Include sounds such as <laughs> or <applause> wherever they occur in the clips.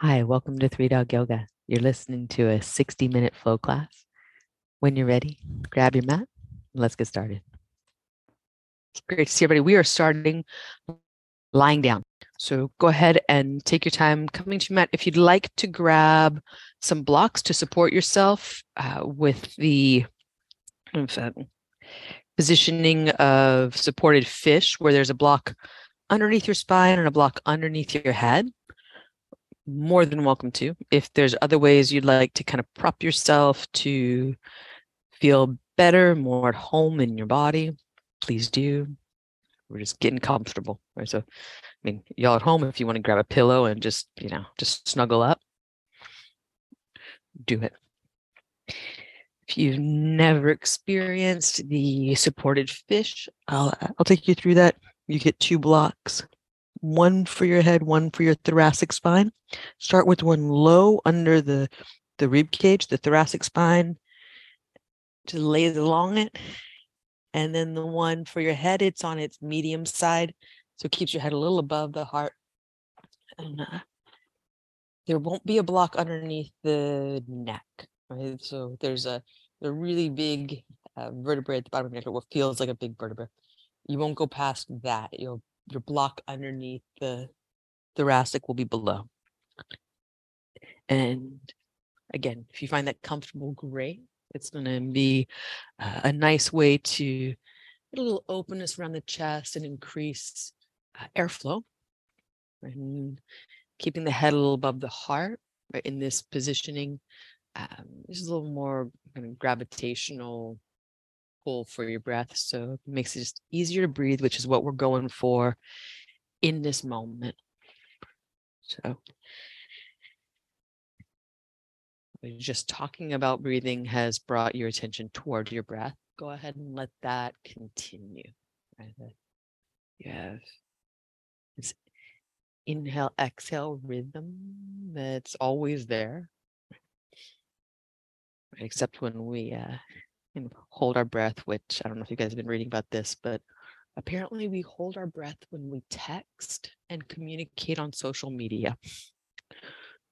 Hi, welcome to Three Dog Yoga. You're listening to a 60 minute flow class. When you're ready, grab your mat and let's get started. Great to see everybody. We are starting lying down. So go ahead and take your time coming to your mat. If you'd like to grab some blocks to support yourself uh, with the uh, positioning of supported fish, where there's a block underneath your spine and a block underneath your head, more than welcome to. If there's other ways you'd like to kind of prop yourself to feel better, more at home in your body, please do. We're just getting comfortable. Right. So, I mean, y'all at home, if you want to grab a pillow and just, you know, just snuggle up, do it. If you've never experienced the supported fish, I'll, I'll take you through that. You get two blocks one for your head, one for your thoracic spine. Start with one low under the, the rib cage, the thoracic spine. Just lay along it. And then the one for your head, it's on its medium side. So it keeps your head a little above the heart. And uh, there won't be a block underneath the neck. Right? So there's a, a really big uh, vertebrae at the bottom of your neck, what feels like a big vertebrae. You won't go past that. You'll your block underneath the thoracic will be below. And again, if you find that comfortable, great. It's going to be uh, a nice way to get a little openness around the chest and increase uh, airflow. And keeping the head a little above the heart right, in this positioning. Um, this is a little more kind of gravitational for your breath. So it makes it just easier to breathe, which is what we're going for in this moment. So just talking about breathing has brought your attention toward your breath. Go ahead and let that continue. You have this inhale, exhale rhythm that's always there. Except when we uh, and hold our breath, which I don't know if you guys have been reading about this, but apparently we hold our breath when we text and communicate on social media.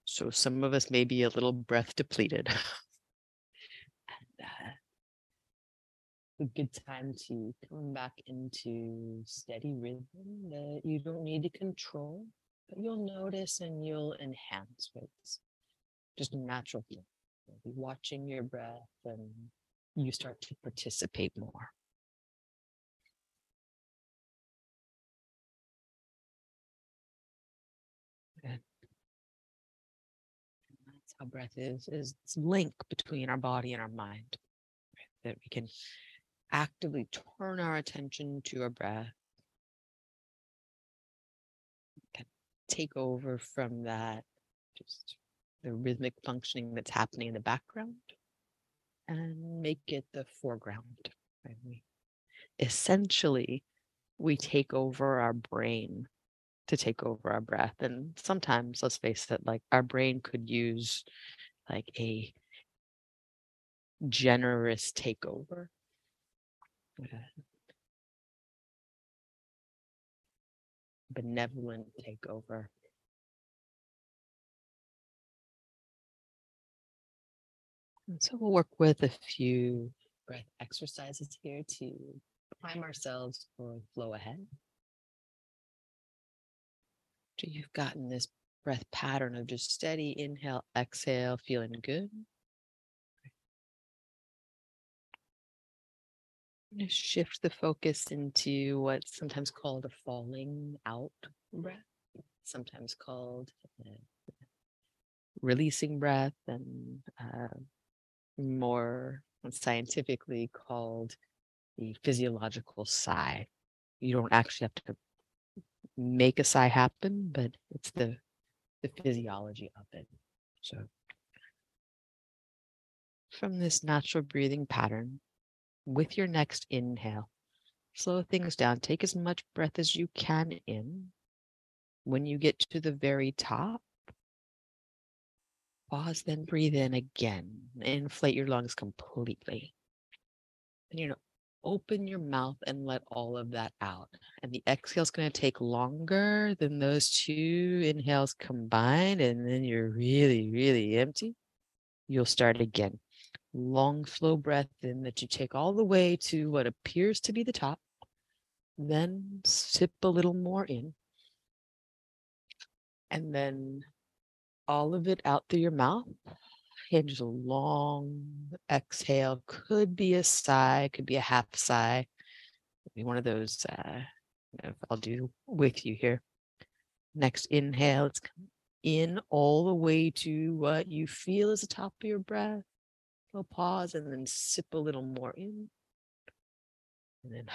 So some of us may be a little breath depleted. and, uh, a good time to come back into steady rhythm that you don't need to control, but you'll notice and you'll enhance with just natural flow. Be watching your breath and you start to participate more. Good. That's how breath is, is this link between our body and our mind. That we can actively turn our attention to our breath. Take over from that, just the rhythmic functioning that's happening in the background and make it the foreground. We, essentially, we take over our brain to take over our breath. And sometimes, let's face it, like our brain could use like a generous takeover. Uh, benevolent takeover. So we'll work with a few breath exercises here to prime ourselves for flow ahead. So you've gotten this breath pattern of just steady inhale, exhale, feeling good. I'm going to shift the focus into what's sometimes called a falling out breath, sometimes called releasing breath, and uh, more scientifically called the physiological sigh. You don't actually have to make a sigh happen, but it's the the physiology of it. So from this natural breathing pattern, with your next inhale, slow things down. Take as much breath as you can in. When you get to the very top, Pause, then breathe in again. Inflate your lungs completely. And you know, open your mouth and let all of that out. And the exhale is going to take longer than those two inhales combined. And then you're really, really empty. You'll start again. Long, slow breath in that you take all the way to what appears to be the top. Then sip a little more in. And then all of it out through your mouth and just a long exhale. Could be a sigh, could be a half sigh. Be one of those. Uh, I'll do with you here. Next inhale, it's come in all the way to what you feel is the top of your breath. Go pause and then sip a little more in. And then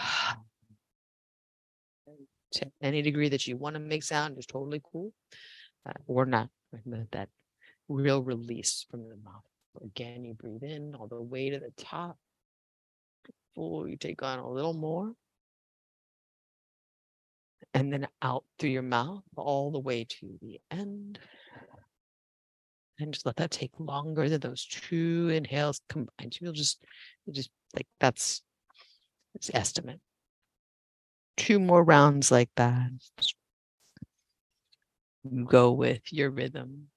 <sighs> to any degree that you want to make sound is totally cool uh, or not. That real release from the mouth. Again, you breathe in all the way to the top. Full, you take on a little more. And then out through your mouth all the way to the end. And just let that take longer than those two inhales combined. You'll just, you just like that's it's estimate. Two more rounds like that. Go with your rhythm.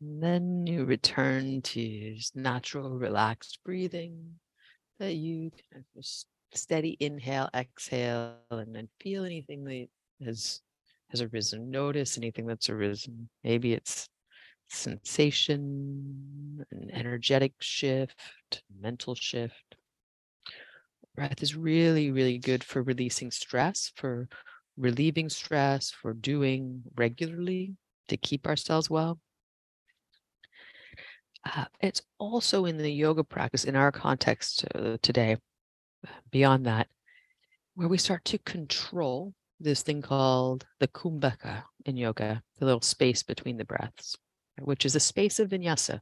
And then you return to natural, relaxed breathing that you kind of just steady inhale, exhale, and then feel anything that has has arisen. Notice anything that's arisen. Maybe it's sensation, an energetic shift, mental shift. Breath is really, really good for releasing stress, for relieving stress, for doing regularly to keep ourselves well. Uh, it's also in the yoga practice, in our context uh, today, beyond that, where we start to control this thing called the kumbhaka in yoga, the little space between the breaths, which is a space of vinyasa,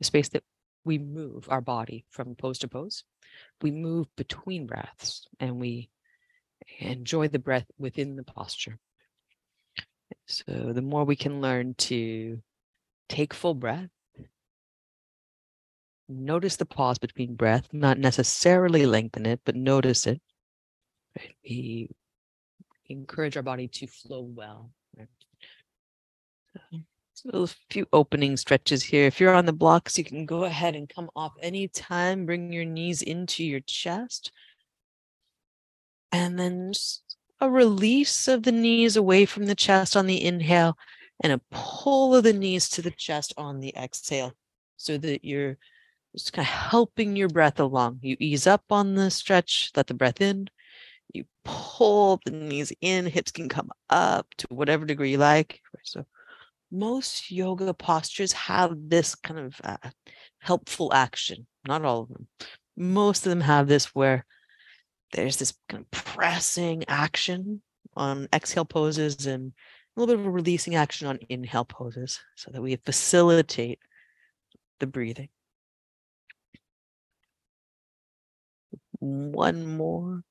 a space that we move our body from pose to pose. We move between breaths and we enjoy the breath within the posture. So the more we can learn to take full breath Notice the pause between breath, not necessarily lengthen it, but notice it. We encourage our body to flow well. Right? So a few opening stretches here. If you're on the blocks, you can go ahead and come off anytime. Bring your knees into your chest. And then a release of the knees away from the chest on the inhale and a pull of the knees to the chest on the exhale so that you're just kind of helping your breath along. You ease up on the stretch, let the breath in. You pull the knees in, hips can come up to whatever degree you like. So most yoga postures have this kind of uh, helpful action. Not all of them. Most of them have this where there's this kind of pressing action on exhale poses and a little bit of a releasing action on inhale poses so that we facilitate the breathing. One more.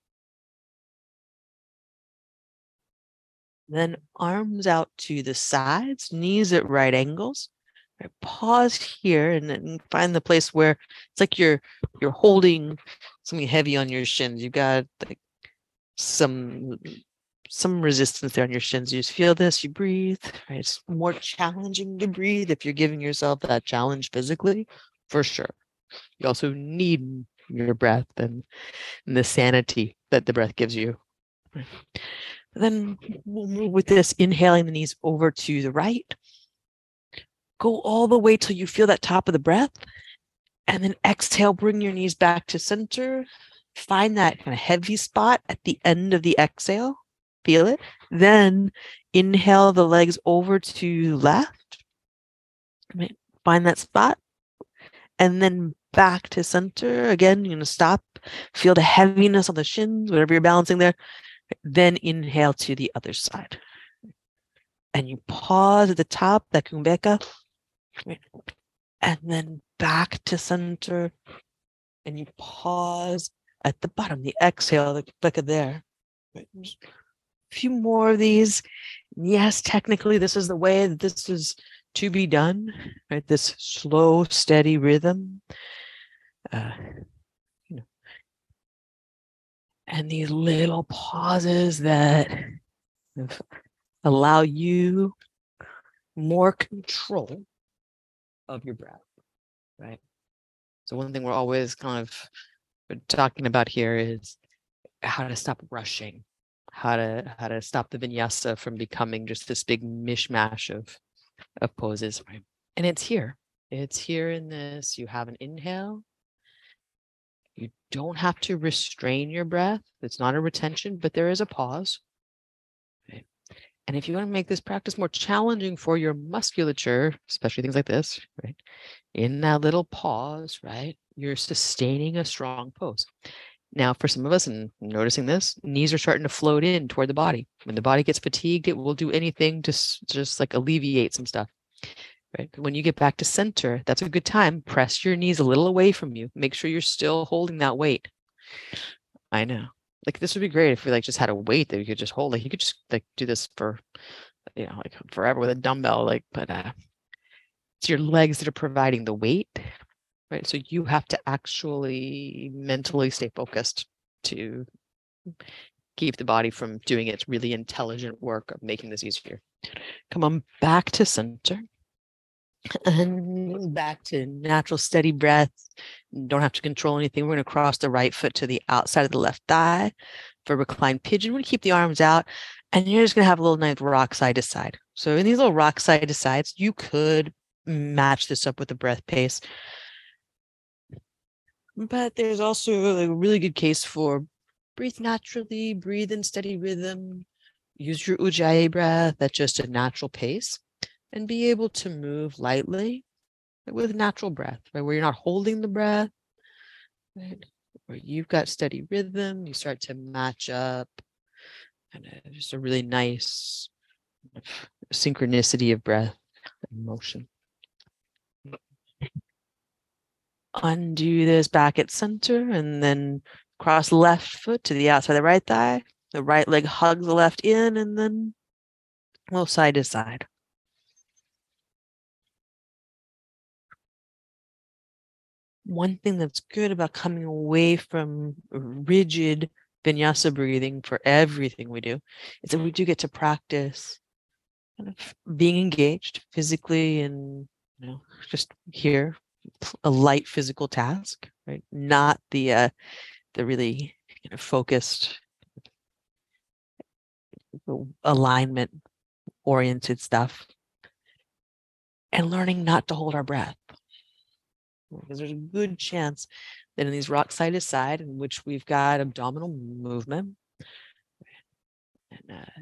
Then arms out to the sides, knees at right angles. Right, pause here and then find the place where it's like you're you're holding something heavy on your shins. You've got like some some resistance there on your shins. You just feel this, you breathe. Right? It's more challenging to breathe if you're giving yourself that challenge physically, for sure. You also need your breath and, and the sanity that the breath gives you. Then we'll move with this, inhaling the knees over to the right. Go all the way till you feel that top of the breath. And then exhale, bring your knees back to center. Find that kind of heavy spot at the end of the exhale. Feel it. Then inhale the legs over to left. Find that spot. And then back to center. Again, you're going to stop, feel the heaviness on the shins, whatever you're balancing there. Then inhale to the other side. And you pause at the top, that kumbhaka. And then back to center. and you pause at the bottom, the exhale, the of there. A few more of these. Yes, technically, this is the way this is to be done, right? This slow, steady rhythm. Uh, and these little pauses that allow you more control of your breath, right? So one thing we're always kind of talking about here is how to stop rushing, how to how to stop the vinyasa from becoming just this big mishmash of of poses, right? And it's here. It's here in this. You have an inhale. You don't have to restrain your breath. It's not a retention, but there is a pause. And if you want to make this practice more challenging for your musculature, especially things like this, right? In that little pause, right? You're sustaining a strong pose. Now, for some of us, and noticing this, knees are starting to float in toward the body. When the body gets fatigued, it will do anything to just like alleviate some stuff. Right. When you get back to center, that's a good time. Press your knees a little away from you. Make sure you're still holding that weight. I know. Like this would be great if we like just had a weight that we could just hold. Like you could just like do this for you know, like forever with a dumbbell. Like, but uh it's your legs that are providing the weight right? So you have to actually mentally stay focused to keep the body from doing its really intelligent work of making this easier. Come on back to center and <laughs> back to natural steady breath. Don't have to control anything. We're going to cross the right foot to the outside of the left thigh for reclined pigeon. We're going to keep the arms out and you're just going to have a little nice rock side to side. So in these little rock side to sides, you could match this up with the breath pace but there's also a really good case for breathe naturally, breathe in steady rhythm, use your ujjayi breath at just a natural pace, and be able to move lightly with natural breath, right? Where you're not holding the breath, right? Where you've got steady rhythm, you start to match up, and just a really nice synchronicity of breath and motion. undo this back at center and then cross left foot to the outside of the right thigh. The right leg hugs the left in and then little side to side. One thing that's good about coming away from rigid vinyasa breathing for everything we do is that we do get to practice kind of being engaged physically and you know just here a light physical task, right? Not the uh, the really you know, focused alignment oriented stuff, and learning not to hold our breath because there's a good chance that in these rock side to side, in which we've got abdominal movement, and uh,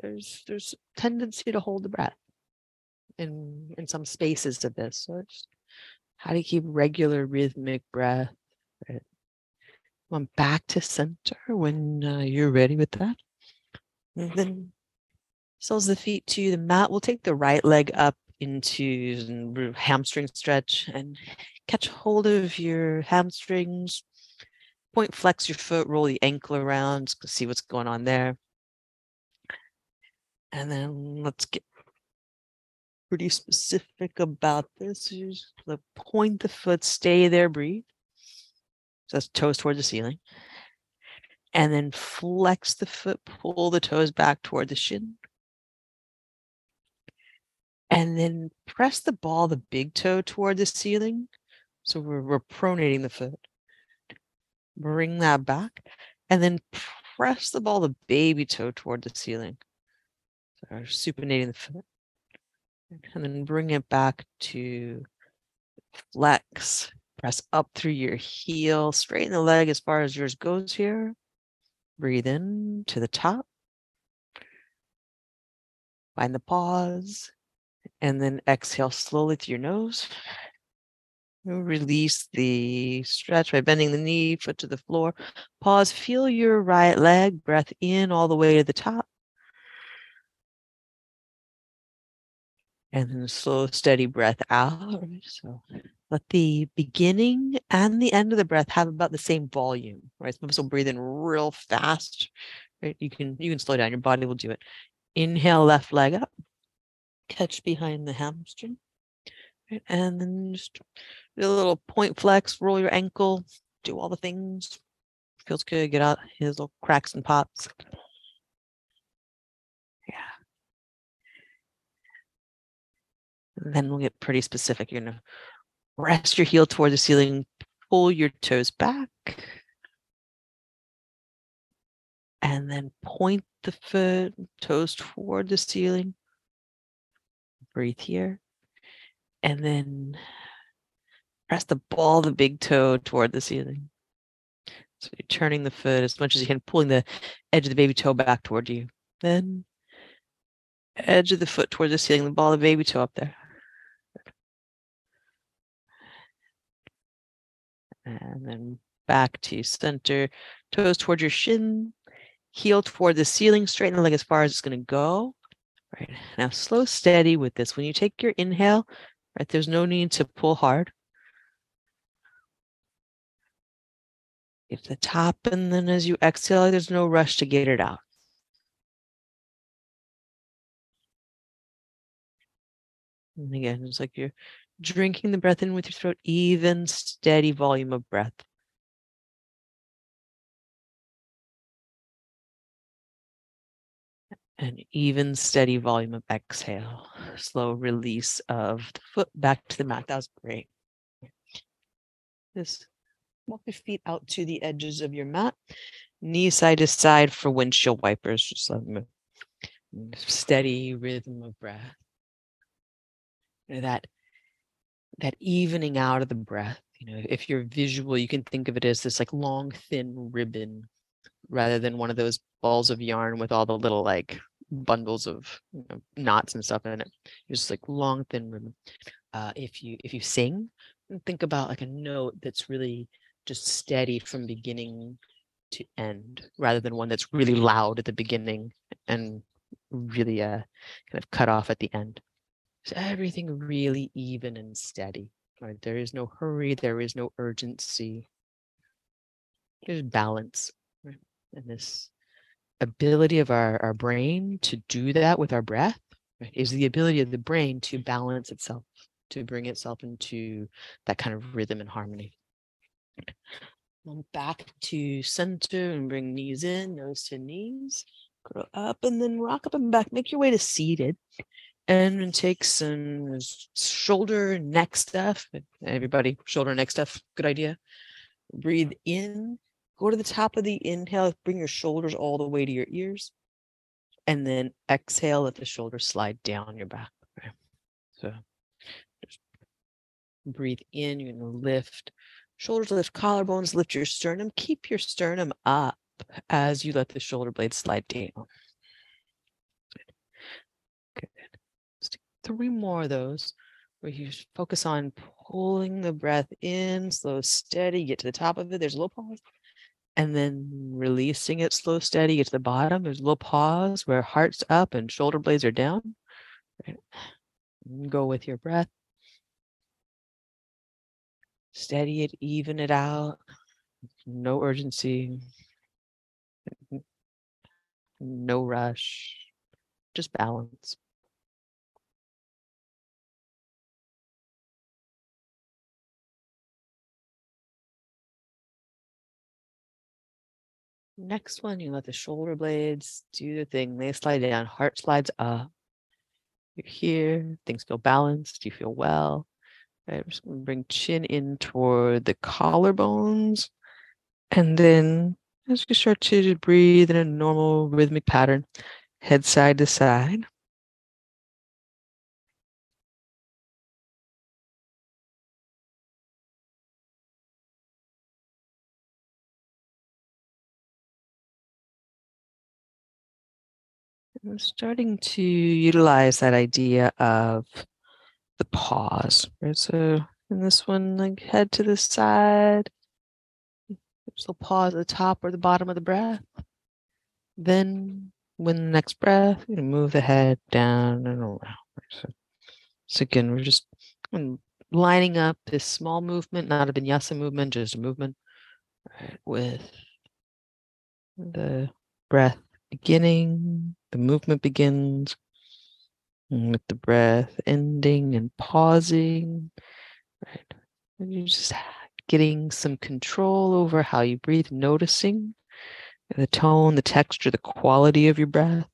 there's there's tendency to hold the breath in in some spaces of this. So it's how to keep regular rhythmic breath. Right? Come back to center when uh, you're ready with that. And then soles the feet to the mat. We'll take the right leg up into hamstring stretch and catch hold of your hamstrings. Point flex your foot, roll the ankle around, see what's going on there. And then let's get pretty specific about this. Just point the foot, stay there, breathe. So that's toes towards the ceiling. And then flex the foot, pull the toes back toward the shin. And then press the ball, the big toe toward the ceiling. So we're, we're pronating the foot. Bring that back. And then press the ball, the baby toe toward the ceiling. So we're supinating the foot and then bring it back to flex. Press up through your heel, straighten the leg as far as yours goes here. Breathe in to the top. Find the pause, and then exhale slowly through your nose. Release the stretch by bending the knee, foot to the floor. Pause, feel your right leg, breath in all the way to the top. and then slow, steady breath out. So let the beginning and the end of the breath have about the same volume, right? Some people breathe in real fast. Right? You can you can slow down. Your body will do it. Inhale, left leg up. Catch behind the hamstring. Right? And then just do a little point flex, roll your ankle, do all the things. Feels good. Get out his little cracks and pops. And then we'll get pretty specific. You're going to rest your heel toward the ceiling, pull your toes back, and then point the foot, toes toward the ceiling. Breathe here. And then press the ball, the big toe toward the ceiling. So you're turning the foot as much as you can, pulling the edge of the baby toe back toward you. Then edge of the foot toward the ceiling, the ball of the baby toe up there. And then back to center, toes towards your shin, heel toward the ceiling, straighten the leg as far as it's going to go. Right now, slow, steady with this. When you take your inhale, right, there's no need to pull hard. Get the top, and then as you exhale, there's no rush to get it out. And again, it's like you're drinking the breath in with your throat, even steady volume of breath. An even steady volume of exhale, slow release of the foot back to the mat. That was great. Just walk your feet out to the edges of your mat, knee side to side for windshield wipers. Just let them steady rhythm of breath. You know, that that evening out of the breath you know if you're visual you can think of it as this like long thin ribbon rather than one of those balls of yarn with all the little like bundles of you know, knots and stuff in it it's just like long thin ribbon uh, if you if you sing think about like a note that's really just steady from beginning to end rather than one that's really loud at the beginning and really uh kind of cut off at the end is everything really even and steady. Right? There is no hurry, there is no urgency. There's balance. And this ability of our, our brain to do that with our breath right, is the ability of the brain to balance itself, to bring itself into that kind of rhythm and harmony. Back to center and bring knees in, nose to knees. Grow up and then rock up and back. Make your way to seated and take some shoulder neck stuff. Everybody, shoulder neck stuff. Good idea. Breathe in. Go to the top of the inhale. Bring your shoulders all the way to your ears. And then exhale, let the shoulders slide down your back. Okay. So just breathe in. You're going to lift. Shoulders lift, collarbones lift your sternum. Keep your sternum up as you let the shoulder blades slide down. three more of those where you focus on pulling the breath in, slow, steady, get to the top of it. There's a little pause. And then releasing it slow, steady, get to the bottom. There's a little pause where heart's up and shoulder blades are down. Go with your breath. Steady it, even it out. No urgency. No rush. Just balance. Next one, you let the shoulder blades do the thing. They slide down, heart slides up. You're here, things feel balanced, you feel well. I'm just gonna bring chin in toward the collarbones. And then as you start to breathe in a normal rhythmic pattern, head side to side. I'm starting to utilize that idea of the pause. Right? So in this one, like head to the side. So pause at the top or the bottom of the breath. Then when the next breath, you move the head down and around. So So again, we're just mm, lining up this small movement, not a vinyasa movement, just a movement right, with the breath beginning, the movement begins mm, with the breath ending and pausing, right? And you're just getting some control over how you breathe, noticing the tone, the texture, the quality of your breath.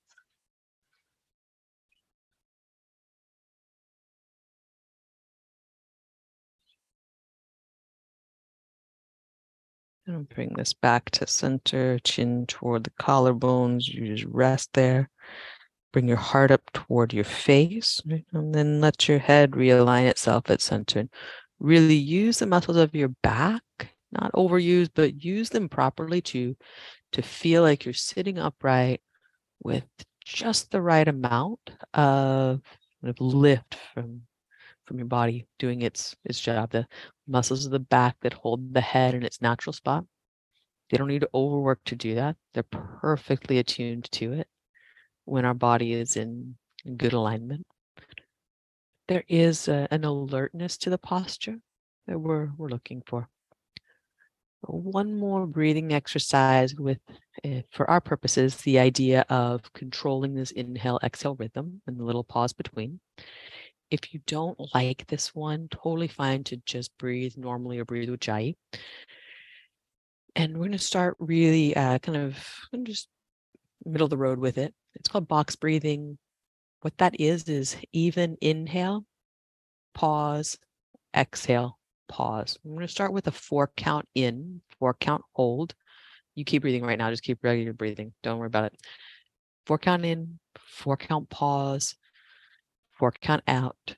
And bring this back to center, chin toward the collarbones. You just rest there. Bring your heart up toward your face, right? and then let your head realign itself at center. Really use the muscles of your back, not overuse, but use them properly to to feel like you're sitting upright with just the right amount of, of lift from from your body doing its its job. The muscles of the back that hold the head in its natural spot. They don't need to overwork to do that. They're perfectly attuned to it when our body is in good alignment. There is a, an alertness to the posture that we're we're looking for one more breathing exercise with, uh, for our purposes, the idea of controlling this inhale exhale rhythm and the little pause between. If you don't like this one, totally fine to just breathe normally or breathe ujjayi. And we're going to start really uh, kind of just middle of the road with it. It's called box breathing. What that is, is even inhale, pause, exhale, pause. I'm going to start with a four count in, four count hold. You keep breathing right now. Just keep regular breathing. Don't worry about it. Four count in, four count pause, four count out,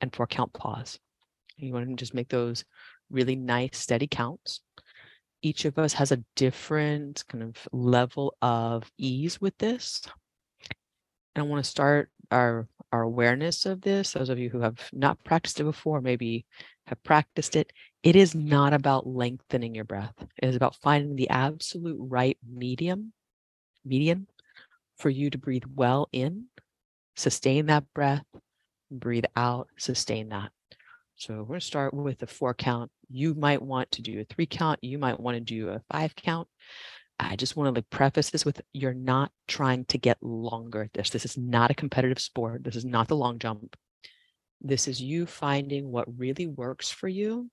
and four count pause. You want to just make those really nice, steady counts. Each of us has a different kind of level of ease with this. And I want to start our our awareness of this. Those of you who have not practiced it before, maybe have practiced it, it is not about lengthening your breath. It is about finding the absolute right medium, median for you to breathe well in, sustain that breath, breathe out, sustain that. So we're going to start with a four count. You might want to do a three count. You might want to do a five count. I just want to like preface this with you're not trying to get longer at this. This is not a competitive sport. This is not the long jump. This is you finding what really works for you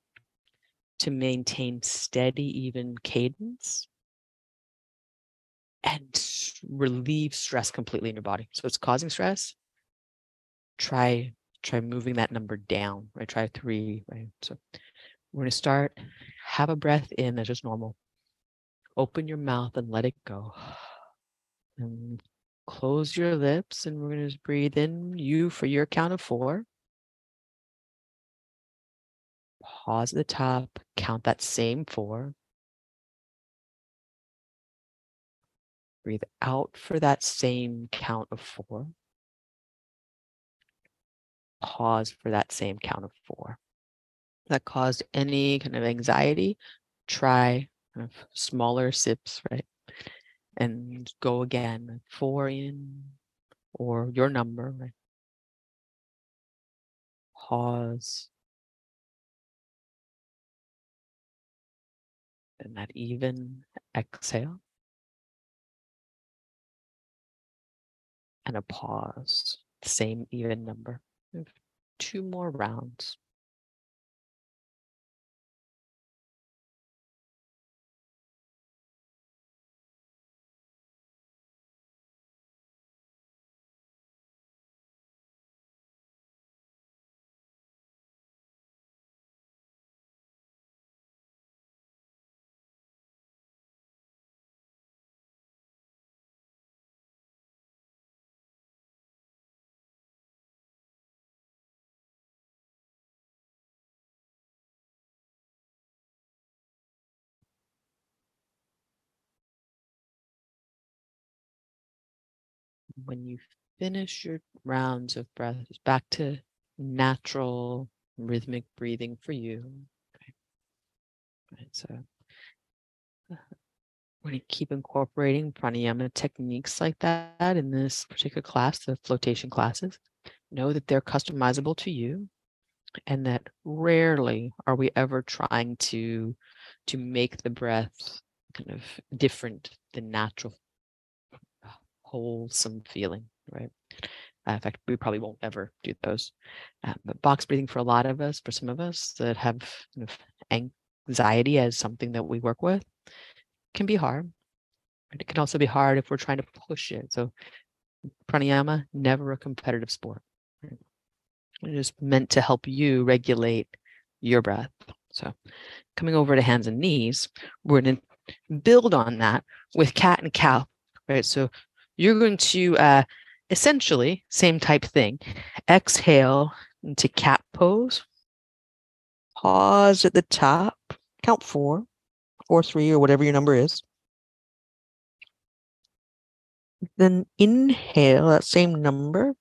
to maintain steady, even cadence and relieve stress completely in your body. So it's causing stress. Try try moving that number down. Right. Try three. Right. So we're gonna start. Have a breath in that's just normal. Open your mouth and let it go. <sighs> And close your lips, and we're gonna breathe in you for your count of four. pause at the top, count that same four. Breathe out for that same count of four. Pause for that same count of four. That caused any kind of anxiety, try kind of smaller sips, right? And go again, four in or your number, right? Pause and that even exhale. And a pause, same even number. Two more rounds. When you finish your rounds of breath, back to natural rhythmic breathing for you. Okay. Right, so uh, we're going to keep incorporating pranayama techniques like that in this particular class, the flotation classes. know that they're customizable to you and that rarely are we ever trying to to make the breath kind of different than natural wholesome feeling right uh, in fact we probably won't ever do those uh, but box breathing for a lot of us for some of us that have kind of anxiety as something that we work with can be hard it can also be hard if we're trying to push it so pranayama never a competitive sport right? It is meant to help you regulate your breath. So, coming over to hands and knees, we're going to build on that with cat and cow, right? So, you're going to uh, essentially same type thing. Exhale into cat pose. Pause at the top. Count four, four, three, or whatever your number is. Then inhale that same number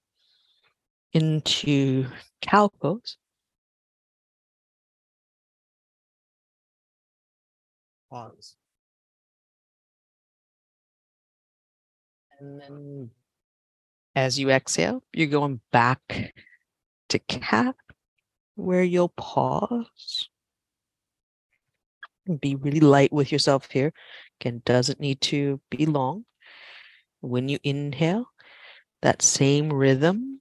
into cow pose. Pause. And then as you exhale, you're going back to cat, where you'll pause. And be really light with yourself here. Again, doesn't need to be long. When you inhale, that same rhythm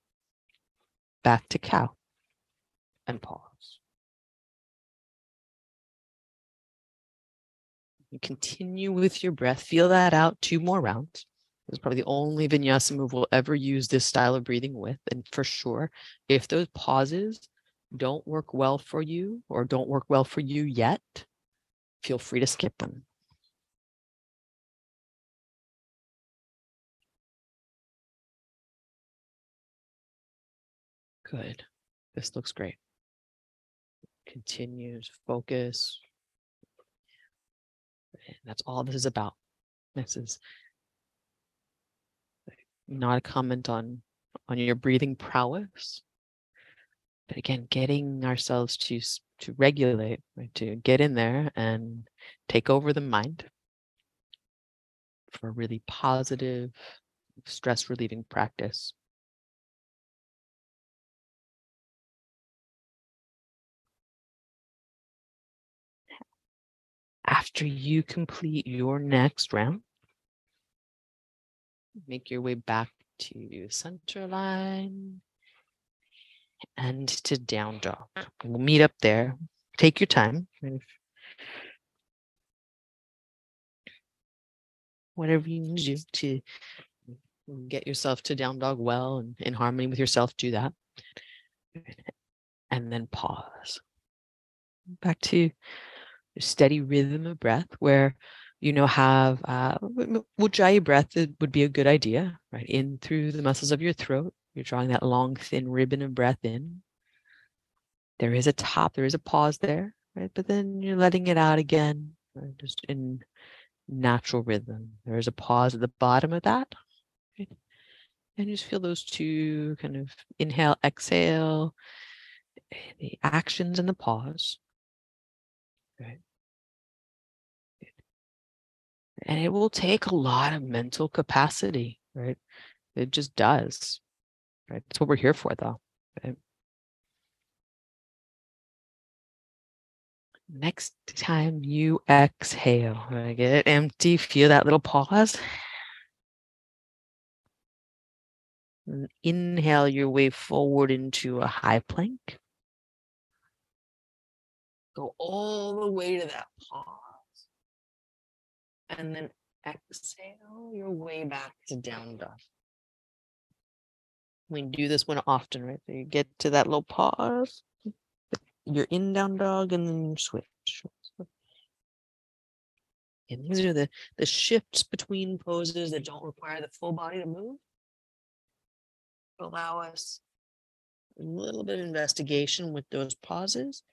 back to cow and pause. You continue with your breath. Feel that out two more rounds. Is probably the only vinyasa move we'll ever use this style of breathing with. And for sure, if those pauses don't work well for you or don't work well for you yet, feel free to skip them. Good. This looks great. Continues, focus. And that's all this is about. This is not a comment on on your breathing prowess, but again, getting ourselves to to regulate, right, to get in there and take over the mind for a really positive, stress relieving practice. after you complete your next round, make your way back to center line and to down dog. Ah. We'll meet up there. Take your time. Whatever you need to do to get yourself to down dog well and in harmony with yourself, do that. And then pause. Back to steady rhythm of breath where you know have uh, ujjayi breath would be a good idea right? In through the muscles of your throat you're drawing that long thin ribbon of breath in. There is a top there is a pause there right? But then you're letting it out again right? just in natural rhythm. There is a pause at the bottom of that right? and just feel those two kind of inhale exhale the actions and the pause right and it will take a lot of mental capacity right? It just does right? That's what we're here for though right? next time you exhale get it empty feel that little pause. And inhale your way forward into a high plank. Go all the way to that pause and then exhale your way back to down dog. We do this one often, right? So you get to that little pause, you're in down dog, and then you switch. And these are the, the shifts between poses that don't require the full body to move. Allow us a little bit of investigation with those pauses.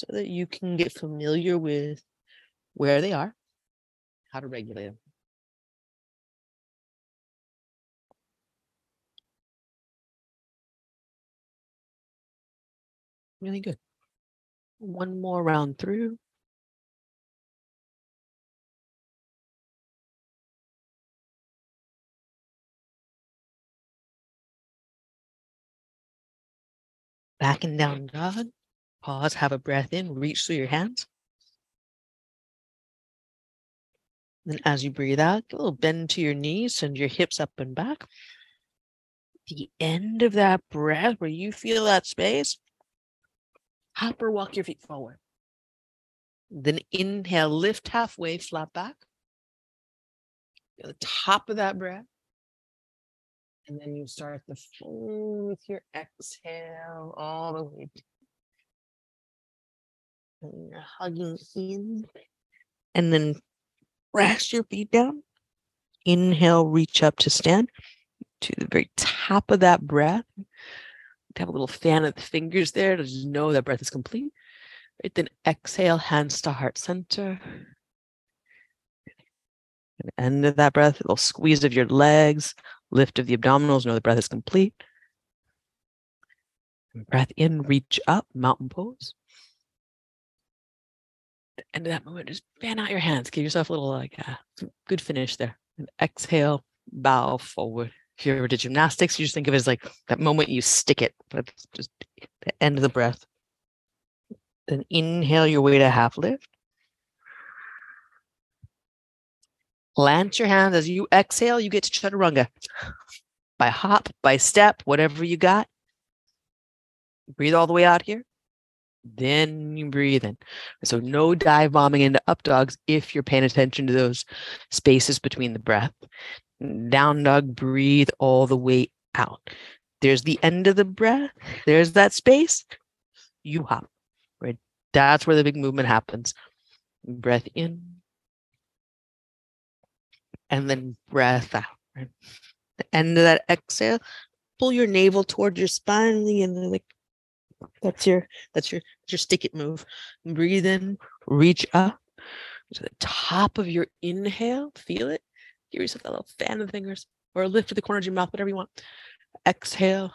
so that you can get familiar with where they are, how to regulate them. Really good. One more round through. Back and down God. Pause, have a breath in, reach through your hands. Then as you breathe out, a little bend to your knees, send your hips up and back. The end of that breath where you feel that space, hop or walk your feet forward. Then inhale, lift halfway, flat back. At the top of that breath. And then you start the full with your exhale all the way. And you're hugging in. And then press your feet down. Inhale, reach up to stand to the very top of that breath. Have a little fan of the fingers there to just know that breath is complete. Right, then exhale, hands to heart center. And end of that breath, a little squeeze of your legs, lift of the abdominals, know the breath is complete. And breath in, reach up, mountain pose. End of that moment, just fan out your hands. Give yourself a little like uh, good finish there. And exhale, bow forward. If you ever did gymnastics, you just think of it as like that moment you stick it. That's just the end of the breath. Then inhale your way to half lift. Plant your hands as you exhale, you get to chaturanga. By hop, by step, whatever you got. Breathe all the way out here. Then you breathe in. So no dive bombing into up dogs if you're paying attention to those spaces between the breath. Down dog, breathe all the way out. There's the end of the breath. There's that space. You hop. Right. That's where the big movement happens. Breath in, and then breath out. Right? The end of that exhale, pull your navel toward your spine and like that's your that's your your stick it move. Breathe in, reach up to the top of your inhale. Feel it. Give yourself that little fan of the fingers or a lift to the corner of your mouth, whatever you want. Exhale,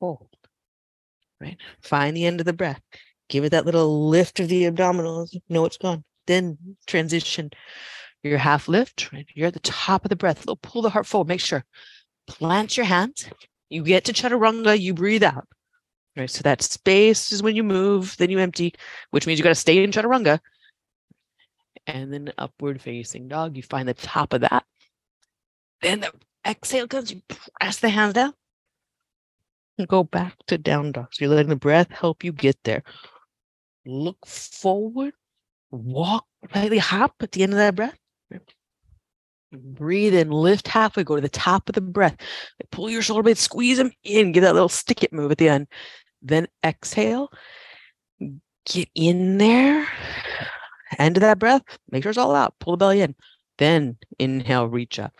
hold. Right. Find the end of the breath. Give it that little lift of the abdominals. Know it's gone. Then transition your half lift, right? You're at the top of the breath. Little pull the heart forward. Make sure. Plant your hands. You get to chaturanga, you breathe out. Right. So that space is when you move, then you empty, which means you got to stay in chaturanga. And then upward facing dog. You find the top of that. Then the exhale comes, you press the hands down. And go back to down dog. So you're letting the breath help you get there. Look forward, walk lightly hop at the end of that breath. Breathe in, lift halfway, go to the top of the breath. Pull your shoulder blades, squeeze them in, give that little stick it move at the end. Then exhale, get in there. End of that breath, make sure it's all out. Pull the belly in. Then inhale, reach up.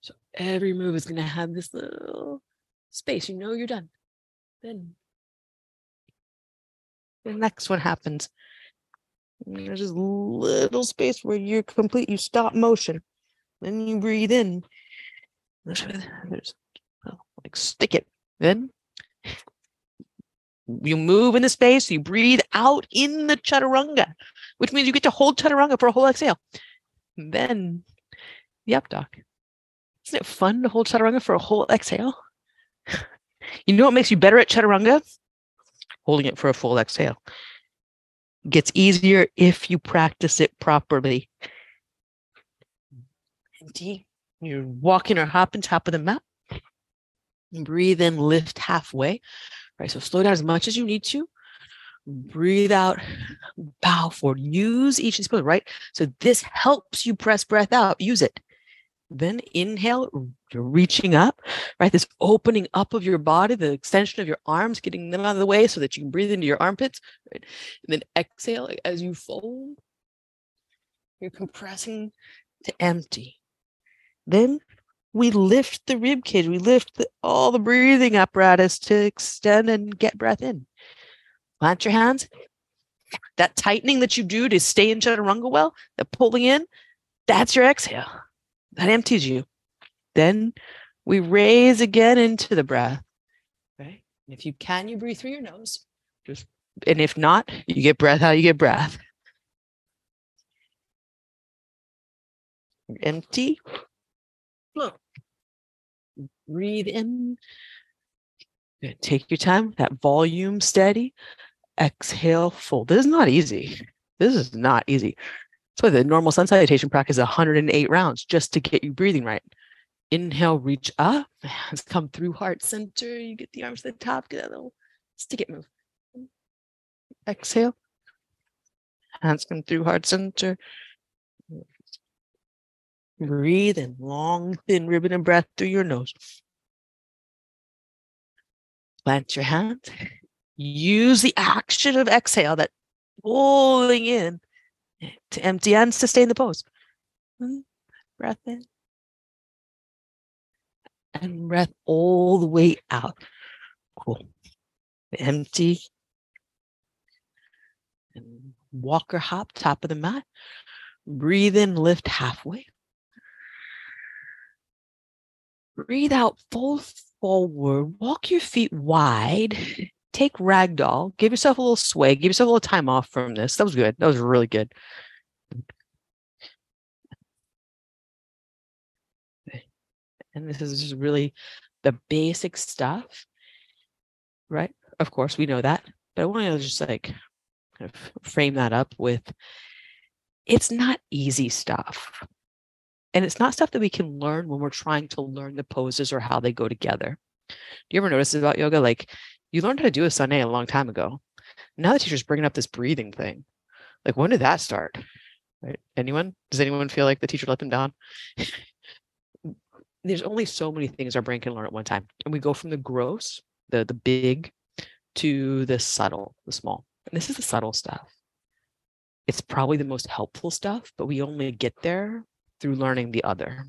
So every move is going to have this little space. You know you're done. Then the next one happens. There's this little space where you're complete, you stop motion. Then you breathe in. There's, there's oh, like stick it. Then you move in the space, you breathe out in the chaturanga, which means you get to hold chaturanga for a whole exhale. Then the up dog. Isn't it fun to hold chaturanga for a whole exhale? <laughs> you know what makes you better at chaturanga? Holding it for a full exhale gets easier if you practice it properly. Empty. You're walking or hopping top of the mat. Breathe in, lift halfway. Right. So slow down as much as you need to. Breathe out, bow forward. Use each poses, right? So this helps you press breath out. Use it. Then inhale, reaching up, right? This opening up of your body, the extension of your arms, getting them out of the way so that you can breathe into your armpits, right? And then exhale as you fold. You're compressing to empty. Then we lift the rib cage, we lift the, all the breathing apparatus to extend and get breath in. Plant your hands. That tightening that you do to stay in chaturanga well, the pulling in, that's your exhale that empties you. Then we raise again into the breath. Right? And if you can, you breathe through your nose. Just and if not, you get breath how you get breath. Empty. Breathe in. Good. Take your time, that volume steady. Exhale, full. This is not easy. This is not easy. So the normal sun salutation practice is 108 rounds just to get you breathing right. Inhale, reach up. Hands come through heart center. You get the arms to the top, get that little stick it move. Exhale. Hands come through heart center. Breathe in long, thin ribbon of breath through your nose. Plant your hand. Use the action of exhale, that pulling in to empty and sustain the pose. Hmm, breath in. And breath all the way out. Cool. Empty. And walk or hop, top of the mat. Breathe in, lift halfway. Breathe out, fold forward, walk your feet wide, take ragdoll, give yourself a little sway, give yourself a little time off from this. That was good. That was really good. And this is just really the basic stuff, right? Of course, we know that, but I want to just like kind of frame that up with it's not easy stuff. And it's not stuff that we can learn when we're trying to learn the poses or how they go together. Do you ever notice about yoga? Like you learned how to do a sunny a long time ago. Now the teacher's bringing up this breathing thing. Like when did that start? Right? Anyone? Does anyone feel like the teacher let them down? <laughs> There's only so many things our brain can learn at one time. And we go from the gross, the the big, to the subtle, the small. And this is the subtle stuff. It's probably the most helpful stuff, but we only get there through learning the other.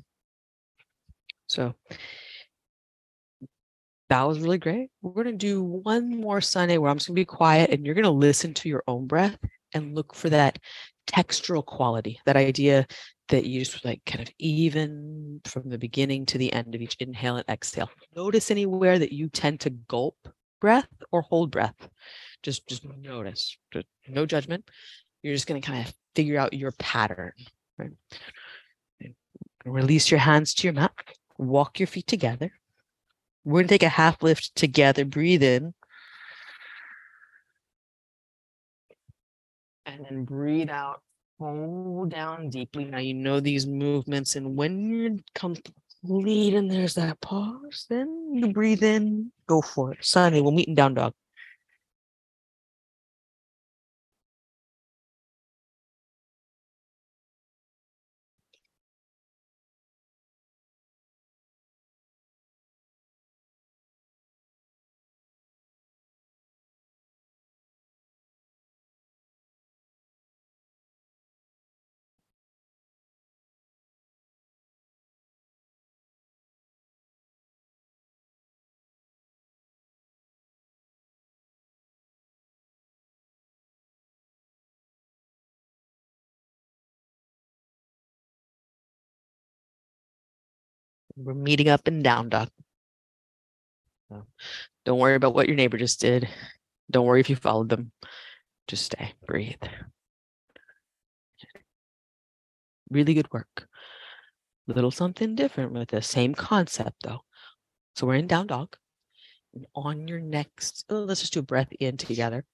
So that was really great. We're going to do one more Sunday where I'm just going to be quiet and you're going to listen to your own breath and look for that textural quality, that idea that you just like kind of even from the beginning to the end of each inhale and exhale. Notice anywhere that you tend to gulp breath or hold breath. Just just notice. No judgment. You're just going to kind of figure out your pattern. Right? Release your hands to your mat. Walk your feet together. We're going to take a half lift together. Breathe in. And then breathe out. Hold down deeply. Now you know these movements. And when you're complete and there's that pause, then you breathe in. Go for it. Sunny, we'll meet in down dog. We're meeting up in down dog. So don't worry about what your neighbor just did. Don't worry if you followed them. Just stay, breathe. Really good work. Little something different with the same concept though. So we're in down dog. And on your next, oh, let's just do a breath in together.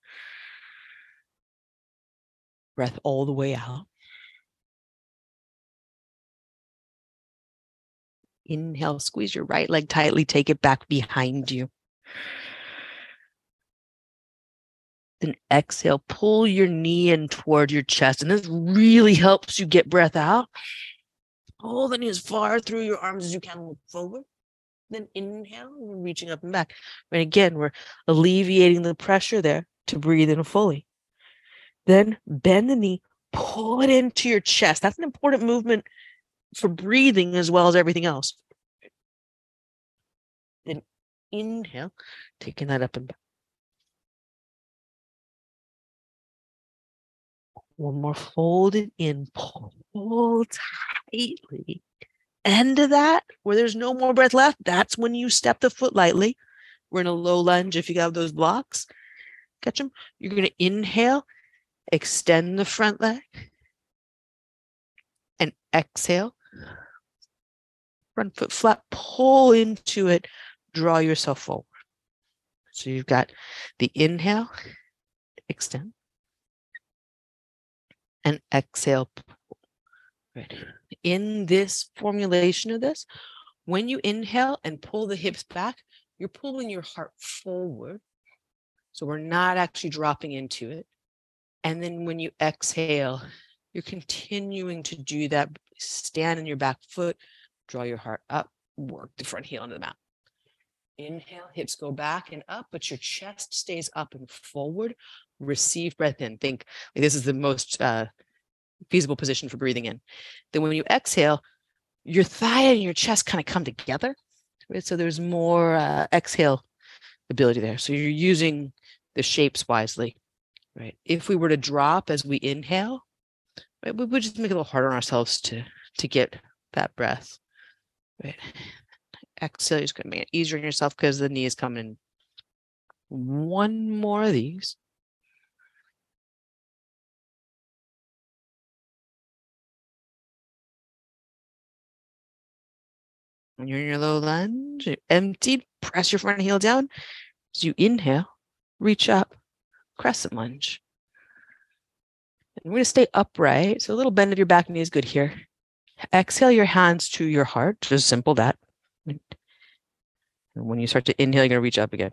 Breath all the way out. Inhale, squeeze your right leg tightly, take it back behind you. Then exhale, pull your knee in toward your chest. And this really helps you get breath out. Pull the knee as far through your arms as you can, look forward. Then inhale, we're reaching up and back. And again, we're alleviating the pressure there to breathe in fully. Then bend the knee, pull it into your chest. That's an important movement for breathing as well as everything else. Then inhale, taking that up and back. One more, fold it in, pull tightly. End of that, where there's no more breath left, that's when you step the foot lightly. We're in a low lunge if you have those blocks. Catch them. You're going to inhale, extend the front leg, and exhale, front foot flat, pull into it, draw yourself forward. So you've got the inhale, extend, and exhale. Right. In this formulation of this, when you inhale and pull the hips back, you're pulling your heart forward. So we're not actually dropping into it. And then when you exhale, you're continuing to do that. Stand on your back foot, draw your heart up, work the front heel into the mat. Inhale, hips go back and up, but your chest stays up and forward. Receive breath in. Think this is the most uh, feasible position for breathing in. Then when you exhale, your thigh and your chest kind of come together. Right? So there's more uh, exhale ability there. So you're using the shapes wisely. Right. If we were to drop as we inhale, right, we would just make it a little harder on ourselves to to get that breath. Right exhale, just going to make it easier on yourself because the knee is coming. One more of these. When you're in your low lunge, empty, press your front heel down. As you inhale, reach up, crescent lunge. And we're going to stay upright. So a little bend of your back knee is good here. Exhale your hands to your heart. Just simple that. And when you start to inhale, you're going to reach up again.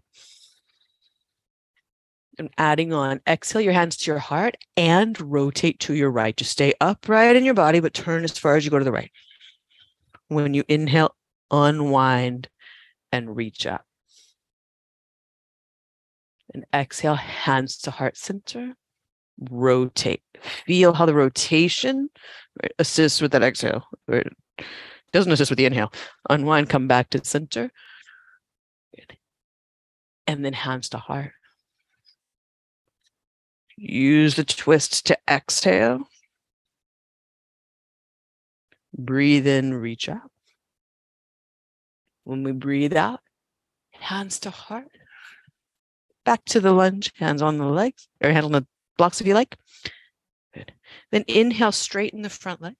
And adding on, exhale your hands to your heart and rotate to your right. Just stay upright in your body, but turn as far as you go to the right. When you inhale, unwind and reach up. And exhale, hands to heart center. Rotate. Feel how the rotation assists with that exhale. Doesn't assist with the inhale. Unwind, come back to center. And then hands to heart. Use the twist to exhale. Breathe in, reach out. When we breathe out, hands to heart. Back to the lunge, hands on the legs, or hand on the blocks if you like. Good. Then inhale, straighten the front leg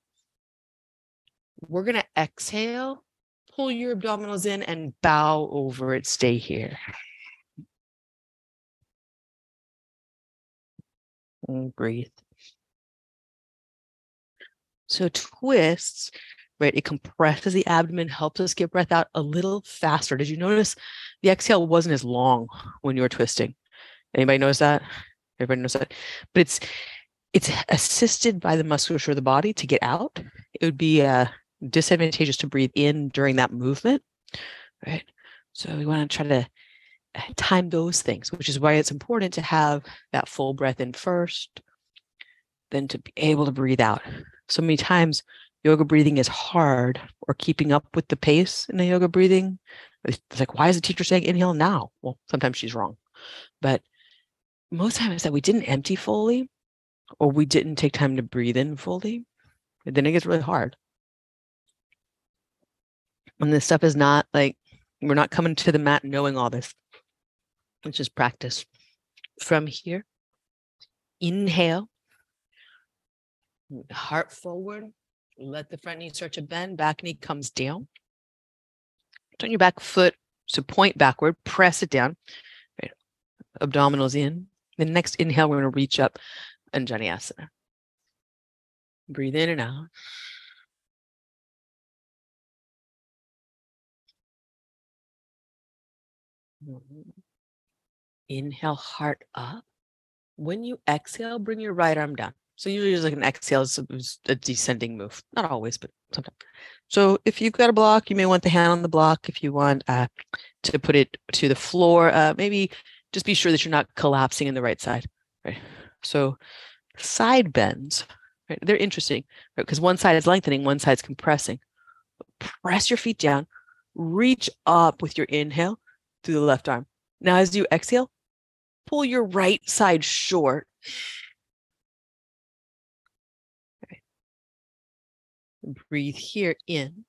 we're going to exhale, pull your abdominals in and bow over it. Stay here. And breathe. So twists, right? It compresses the abdomen, helps us get breath out a little faster. Did you notice the exhale wasn't as long when you were twisting? Anybody notice that? Everybody knows that? But it's it's assisted by the musculature of the body to get out. It would be uh, disadvantageous to breathe in during that movement, right? So we want to try to uh, time those things, which is why it's important to have that full breath in first, then to be able to breathe out. So many times yoga breathing is hard or keeping up with the pace in the yoga breathing. It's like, why is the teacher saying inhale now? Well, sometimes she's wrong. But most times that we didn't empty fully or we didn't take time to breathe in fully, then it gets really hard. And this stuff is not like we're not coming to the mat knowing all this. It's just practice. From here, inhale, heart forward. Let the front knee start to bend. Back knee comes down. Turn your back foot so point backward. Press it down. Right. Abdominals in. The next inhale, we're going to reach up Anjaneyasana. Breathe in and out. Inhale, heart up. When you exhale, bring your right arm down. So usually it's like an exhale is a descending move. Not always, but sometimes. So if you've got a block, you may want the hand on the block. If you want uh, to put it to the floor, uh, maybe just be sure that you're not collapsing in the right side. Right. So side bends, right? They're interesting, right? Because one side is lengthening, one side is compressing. Press your feet down, reach up with your inhale, through the left arm. Now, as you exhale, pull your right side short. Breathe here in.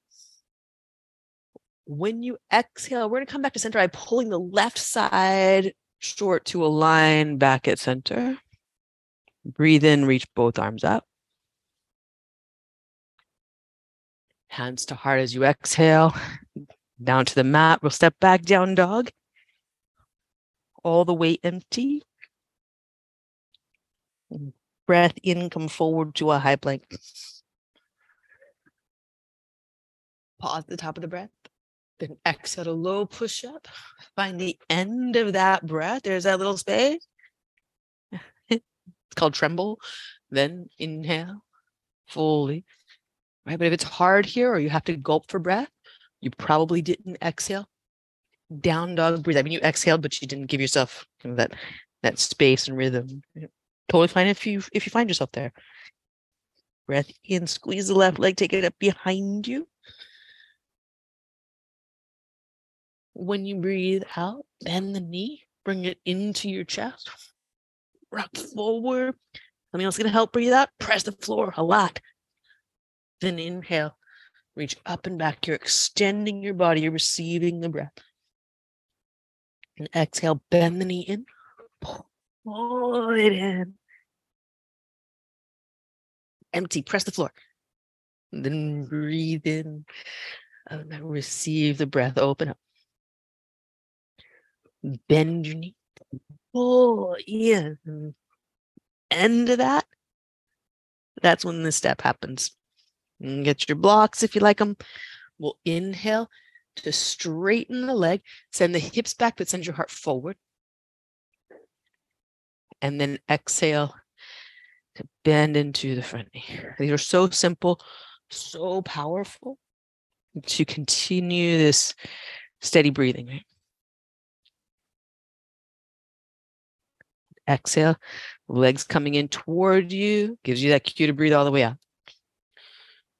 When you exhale, we're going to come back to center by pulling the left side short to align back at center. Breathe in, reach both arms up. Hands to heart as you exhale down to the mat. We'll step back, down dog. all the way empty. Breath in, come forward to a high plank. Pause the top of the breath. Then exhale a low push up. Find the end of that breath. There's that little space. it's called tremble. Then inhale fully. Right. But if it's hard here or you have to gulp for breath, you probably didn't exhale. Down dog breathe. I mean, you exhaled, but you didn't give yourself that that space and rhythm. Totally fine if you if you find yourself there. Breath in, squeeze the left leg, take it up behind you. When you breathe out, bend the knee, bring it into your chest, rock forward. Something else going to help breathe out. Press the floor a lot. Then inhale, reach up and back. You're extending your body, you're receiving the breath. And exhale, bend the knee in, pull it in. Empty, press the floor. And then breathe in and then receive the breath. Open up bend your knee, pull in. End of that, that's when the step happens. And get your blocks if you like them. We'll inhale to straighten the leg, send the hips back, but send your heart forward. And then exhale to bend into the front knee. These are so simple, so powerful to continue this steady breathing, right? Exhale, legs coming in toward you, gives you that cue to breathe all the way out.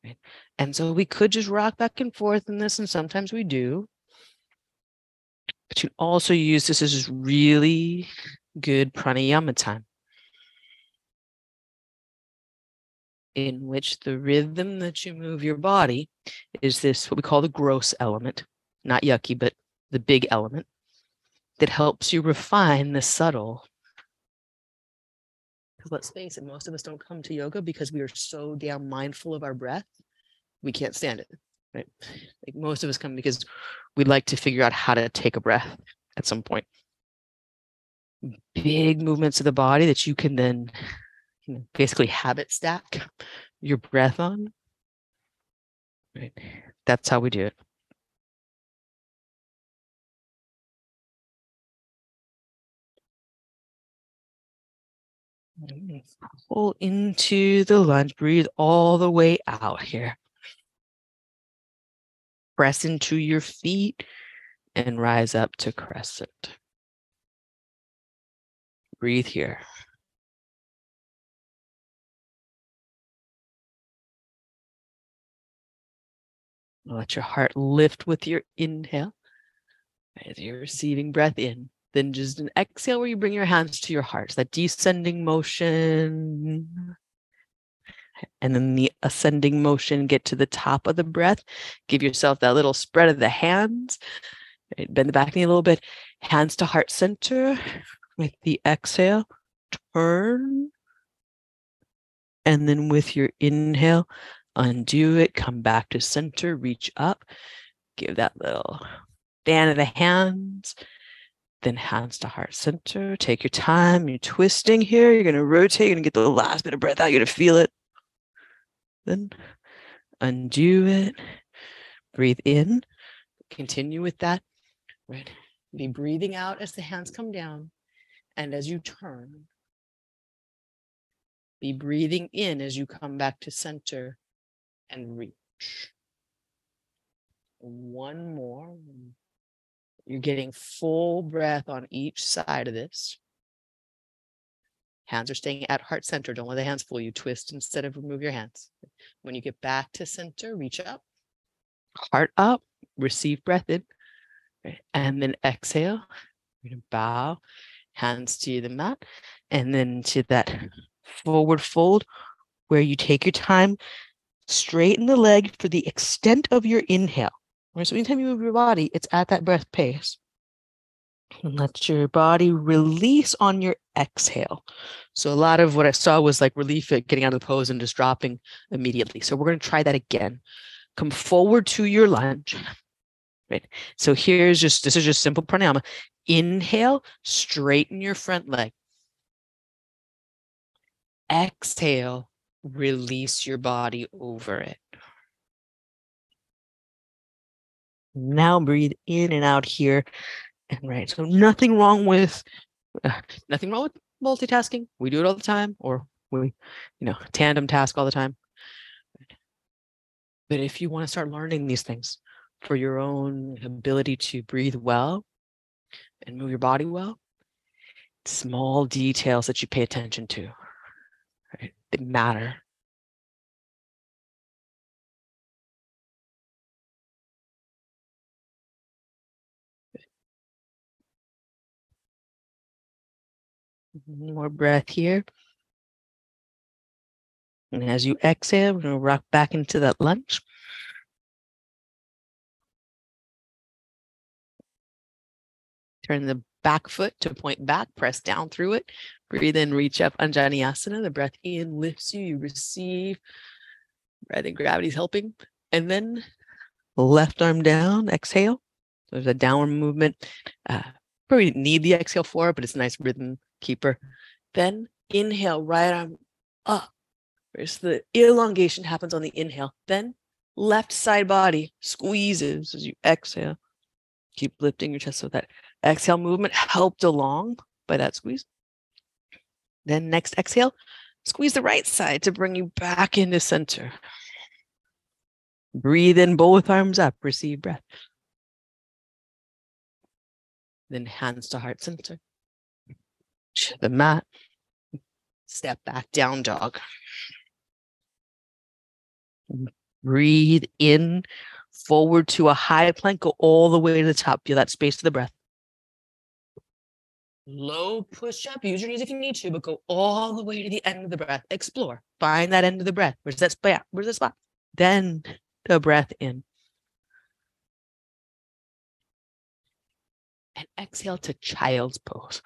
Right? And so we could just rock back and forth in this, and sometimes we do. But you also use this as really good pranayama time. In which the rhythm that you move your body is this, what we call the gross element, not yucky, but the big element that helps you refine the subtle because let's face it, most of us don't come to yoga because we are so damn mindful of our breath. We can't stand it. Right. Like most of us come because we'd like to figure out how to take a breath at some point. Big movements of the body that you can then you know, basically habit stack your breath on. Right. That's how we do it. Pull into the lunge. Breathe all the way out here. Press into your feet and rise up to crescent. Breathe here. Let your heart lift with your inhale as you're receiving breath in. Then just an exhale where you bring your hands to your heart, that descending motion. And then the ascending motion, get to the top of the breath. Give yourself that little spread of the hands. Right? Bend the back knee a little bit. Hands to heart center with the exhale. Turn. And then with your inhale, undo it. Come back to center. Reach up. Give that little fan of the hands then hands to heart center. Take your time. You're twisting here. You're going to rotate. You're going to get the last bit of breath out. You're going to feel it. Then undo it. Breathe in. Continue with that. Right. Be breathing out as the hands come down. And as you turn, be breathing in as you come back to center and reach. One more. You're getting full breath on each side of this. Hands are staying at heart center. Don't let the hands pull you. Twist instead of remove your hands. When you get back to center, reach up, heart up, receive breath in, and then exhale. You're going to bow, hands to the mat, and then to that forward fold where you take your time, straighten the leg for the extent of your inhale. Right? So anytime you move your body, it's at that breath pace. And let your body release on your exhale. So a lot of what I saw was like relief at getting out of the pose and just dropping immediately. So we're going to try that again. Come forward to your lunge. Right. So here's just this is just simple pranayama. Inhale, straighten your front leg. Exhale, release your body over it. Now breathe in and out here. And right. So nothing wrong with uh, nothing wrong with multitasking. We do it all the time, or we, you know, tandem task all the time. But if you want to start learning these things for your own ability to breathe well and move your body well, small details that you pay attention to, right? They matter. More breath here. And as you exhale, we're going to rock back into that lunge. Turn the back foot to point back, press down through it. Breathe in, reach up, Anjaneyasana. The breath in lifts you, you receive. Breath and gravity's helping. And then left arm down, exhale. So there's a downward movement. Uh, probably need the exhale for it, but it's nice rhythm keeper. Then inhale, right arm up. Whereas the elongation happens on the inhale. Then left side body squeezes as you exhale. Keep lifting your chest so that exhale movement helped along by that squeeze. Then next exhale, squeeze the right side to bring you back into center. Breathe in both arms up, receive breath. Then hands to heart center. The mat. Step back, down dog. Breathe in forward to a high plank, go all the way to the top. Feel that space of the breath. Low push up. Use your knees if you need to, but go all the way to the end of the breath. Explore. Find that end of the breath. Where's that spot? Where's the spot? Then the breath in. And exhale to child's pose.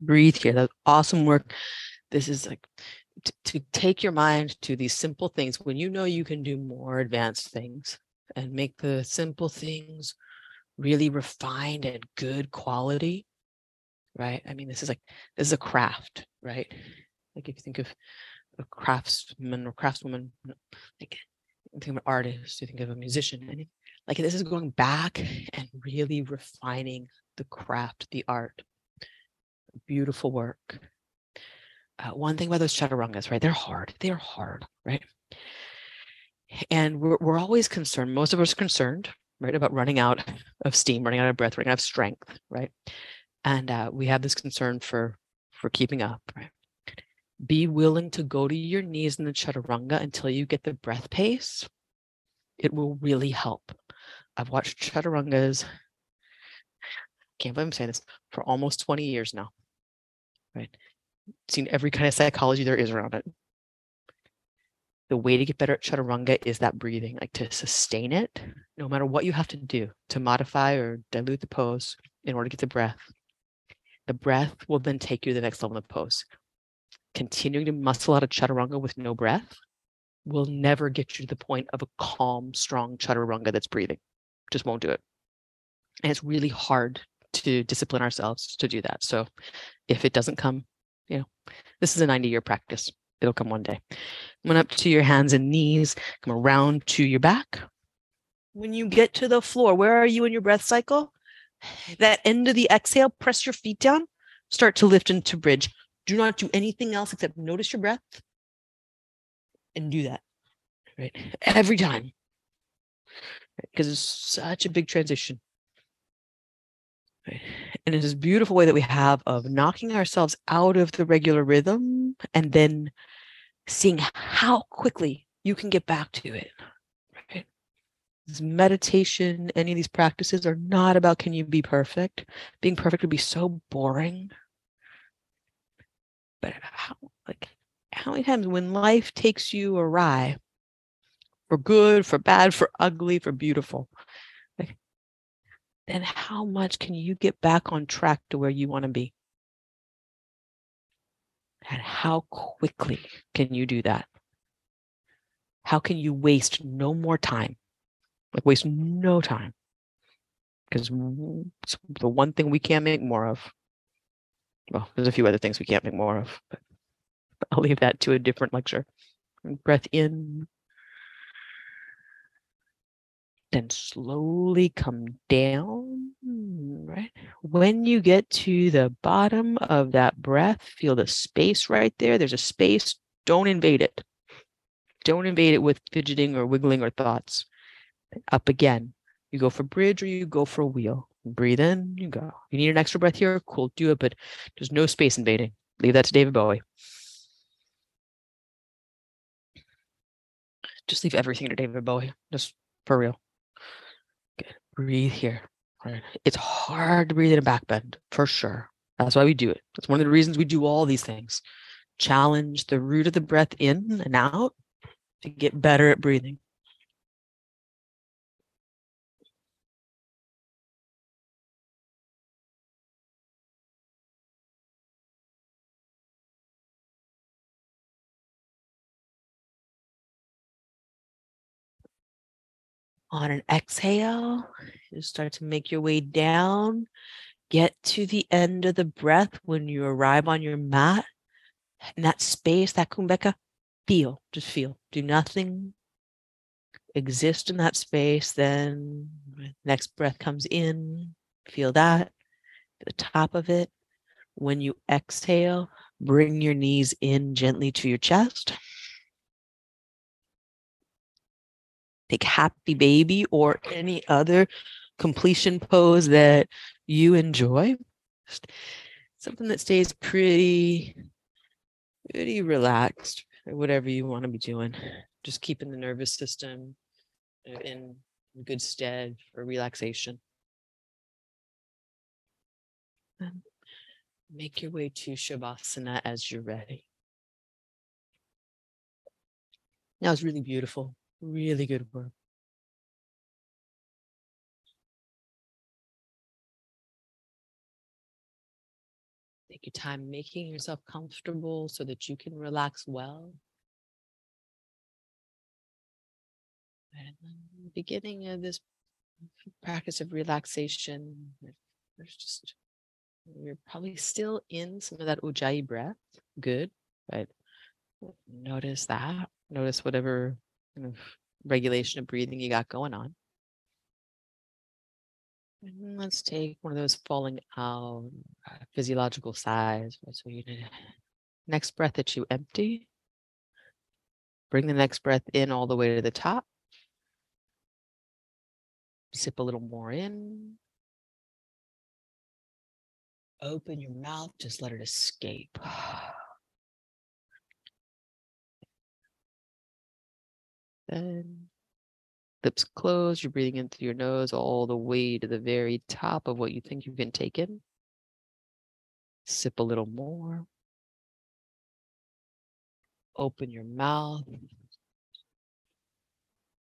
Breathe here. That's awesome work. This is like to, to take your mind to these simple things when you know you can do more advanced things and make the simple things really refined and good quality right i mean this is like this is a craft right like if you think of a craftsman or craftswoman like you think of an artist you think of a musician and like this is going back and really refining the craft the art beautiful work uh, one thing about those chaturangas right they're hard they're hard right and we're, we're always concerned most of us are concerned right? About running out of steam, running out of breath, running out of strength, right? And uh, we have this concern for for keeping up, right? Be willing to go to your knees in the chaturanga until you get the breath pace. It will really help. I've watched chaturangas. Can't believe I'm saying this for almost 20 years now. Right? Seen every kind of psychology there is around it the way to get better at chaturanga is that breathing, like to sustain it, no matter what you have to do to modify or dilute the pose in order to get the breath. The breath will then take you to the next level of the pose. Continuing to muscle out a chaturanga with no breath will never get you to the point of a calm, strong chaturanga that's breathing. Just won't do it. And it's really hard to discipline ourselves to do that. So if it doesn't come, you know, this is a 90 year practice. It'll come one day. Come up to your hands and knees. Come around to your back. When you get to the floor, where are you in your breath cycle? That end of the exhale, press your feet down. Start to lift into bridge. Do not do anything else except notice your breath and do that. Right. Every time. Because it's such a big transition. Right. And it's this beautiful way that we have of knocking ourselves out of the regular rhythm and then seeing how quickly you can get back to it. Right? This meditation, any of these practices are not about can you be perfect? Being perfect would be so boring. But how like how many times when life takes you awry, for good, for bad, for ugly, for beautiful, then how much can you get back on track to where you want to be? And how quickly can you do that? How can you waste no more time Like waste no time. Because the one thing we can't make more of. Well, there's a few other things we can't make more of, but <laughs> I'll leave that to a different lecture. Breath in. Then slowly come down, right? When you get to the bottom of that breath, feel the space right there. There's a space. Don't invade it. Don't invade it with fidgeting or wiggling or thoughts. Up again. You go for bridge or you go for wheel. Breathe in, you go. You need an extra breath here, cool, do it, but there's no space invading. Leave that to David Bowie. Just leave everything to David Bowie, just for real. Breathe here. Right. It's hard to breathe in a back bend, for sure. That's why we do it. That's one of the reasons we do all these things. Challenge the root of the breath in and out to get better at breathing. On an exhale, you start to make your way down. Get to the end of the breath when you arrive on your mat. In that space, that kumbhaka, feel, just feel. Do nothing. Exist in that space. Then next breath comes in. Feel that. The top of it. When you exhale, bring your knees in gently to your chest. Take happy baby or any other completion pose that you enjoy. Something that stays pretty, pretty relaxed, whatever you want to be doing. Just keeping the nervous system uh, in good stead for relaxation. And make your way to Shavasana as you're ready. That was really beautiful. Really good work. Take your time making yourself comfortable so that you can relax well. And the beginning of this practice of relaxation, there's just you're probably still in some of that ujjayi breath. Good, but notice that. Notice whatever kind of regulation of breathing you got going on. And let's take one of those falling out uh, physiological sighs. So you next breath that you empty. Bring the next breath in all the way to the top. Sip a little more in. Open your mouth, just let it escape. <sighs> Then lips closed, you're breathing in through your nose all the way to the very top of what you think you can take in. Sip a little more. Open your mouth.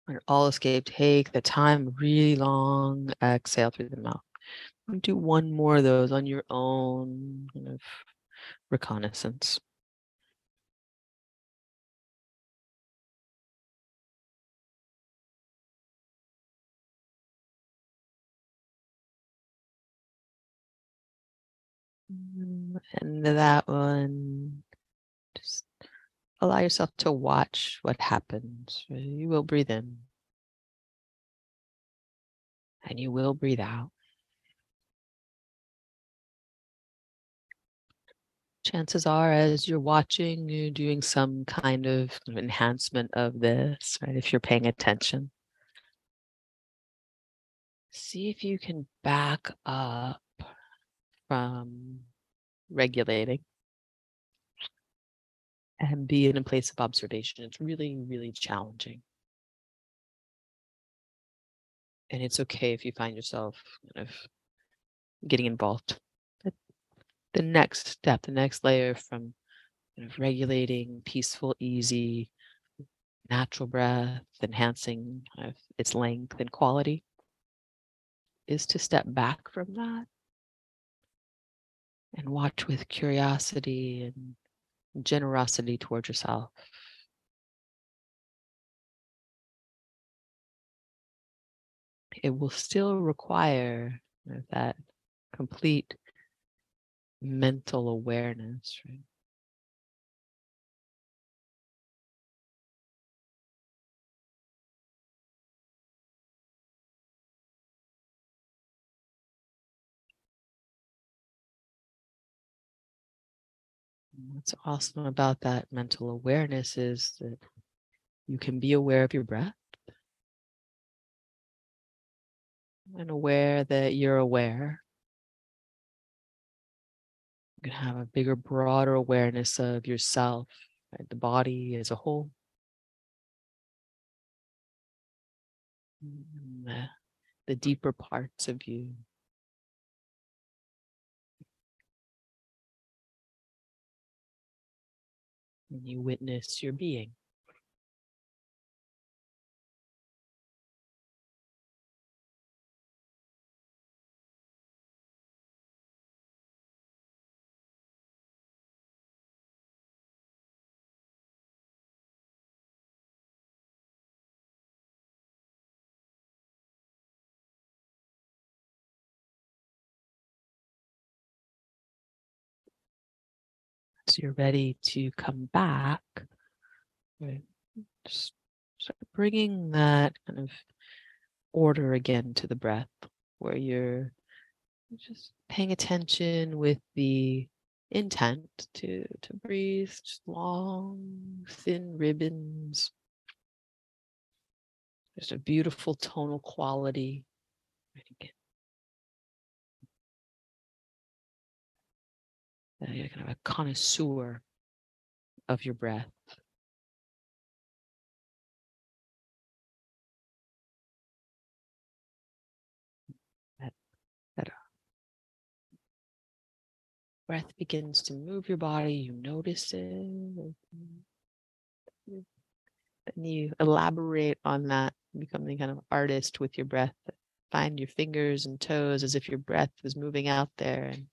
When all escape, take the time, really long exhale through the mouth. Do one more of those on your own kind of reconnaissance. Mm, and that one, just allow yourself to watch what happens. You will breathe in and you will breathe out. Chances are, as you're watching, you're doing some kind of enhancement of this, right? If you're paying attention. See if you can back up from regulating and be in a place of observation. It's really, really challenging. And it's okay if you find yourself kind of getting involved. But the next step, the next layer from kind of regulating, peaceful, easy, natural breath, enhancing kind of its length and quality, is to step back from that and watch with curiosity and generosity towards yourself. it will still require that complete mental awareness, right? What's awesome about that mental awareness is that you can be aware of your breath and aware that you're aware. You can have a bigger, broader awareness of yourself, right? the body as a whole. The, the deeper parts of you. And you witness your being. So you're ready to come back. Just start bringing that kind of order again to the breath, where you're just paying attention with the intent to to breathe just long thin ribbons just a beautiful tonal quality you're kind of a connoisseur of your breath. That, that uh, breath begins to move your body, you notice it. And you elaborate on that, becoming kind of artist with your breath. Find your fingers and toes as if your breath is moving out there and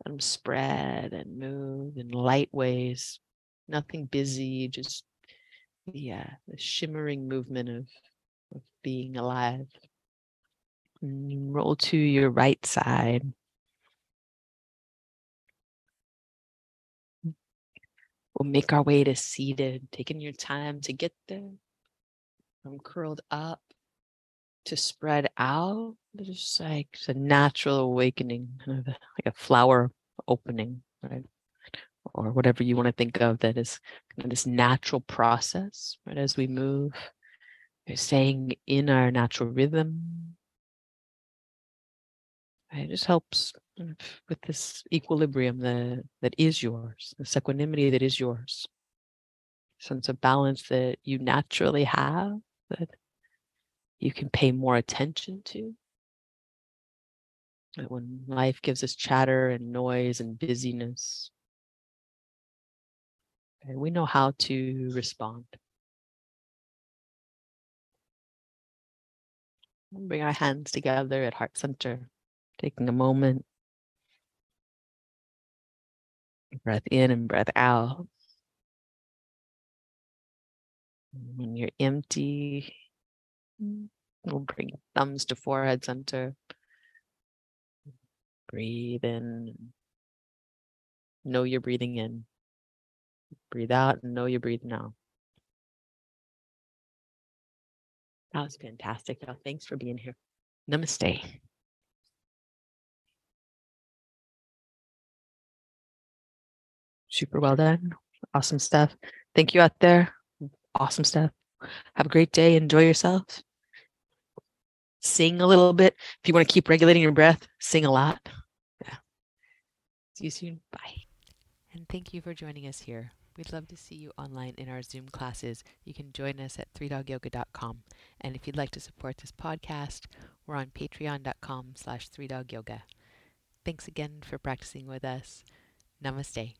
let them spread and move in light ways. Nothing busy, just yeah, the shimmering movement of, of being alive. And roll to your right side. Mm. We'll make our way to seated, taking your time to get there. I'm curled up to spread out. Just like it's a natural awakening, kind of <laughs> like a flower opening, right? Or whatever you want to think of that is kind of this natural process, right? As we move, we're staying in our natural rhythm. It just helps with this equilibrium that, that is yours, this equanimity that is yours, sense of balance that you naturally have that you can pay more attention to. When life gives us chatter and noise and busyness, okay, we know how to respond. Bring our hands together at heart center, taking a moment. Breath in and breath out. When you're empty, We'll bring thumbs to forehead center. Breathe in. Know you're breathing in. Breathe out and know you're breathing out. That was fantastic. Y'all. Thanks for being here. Namaste. Super well done. Awesome stuff. Thank you out there. Awesome stuff. Have a great day. Enjoy yourself. Sing a little bit. If you want to keep regulating your breath, sing a lot. Yeah. See you soon. Bye. And thank you for joining us here. We'd love to see you online in our Zoom classes. You can join us at 3dogyoga.com. And if you'd like to support this podcast, we're on patreon.com slash 3dogyoga. Thanks again for practicing with us. Namaste.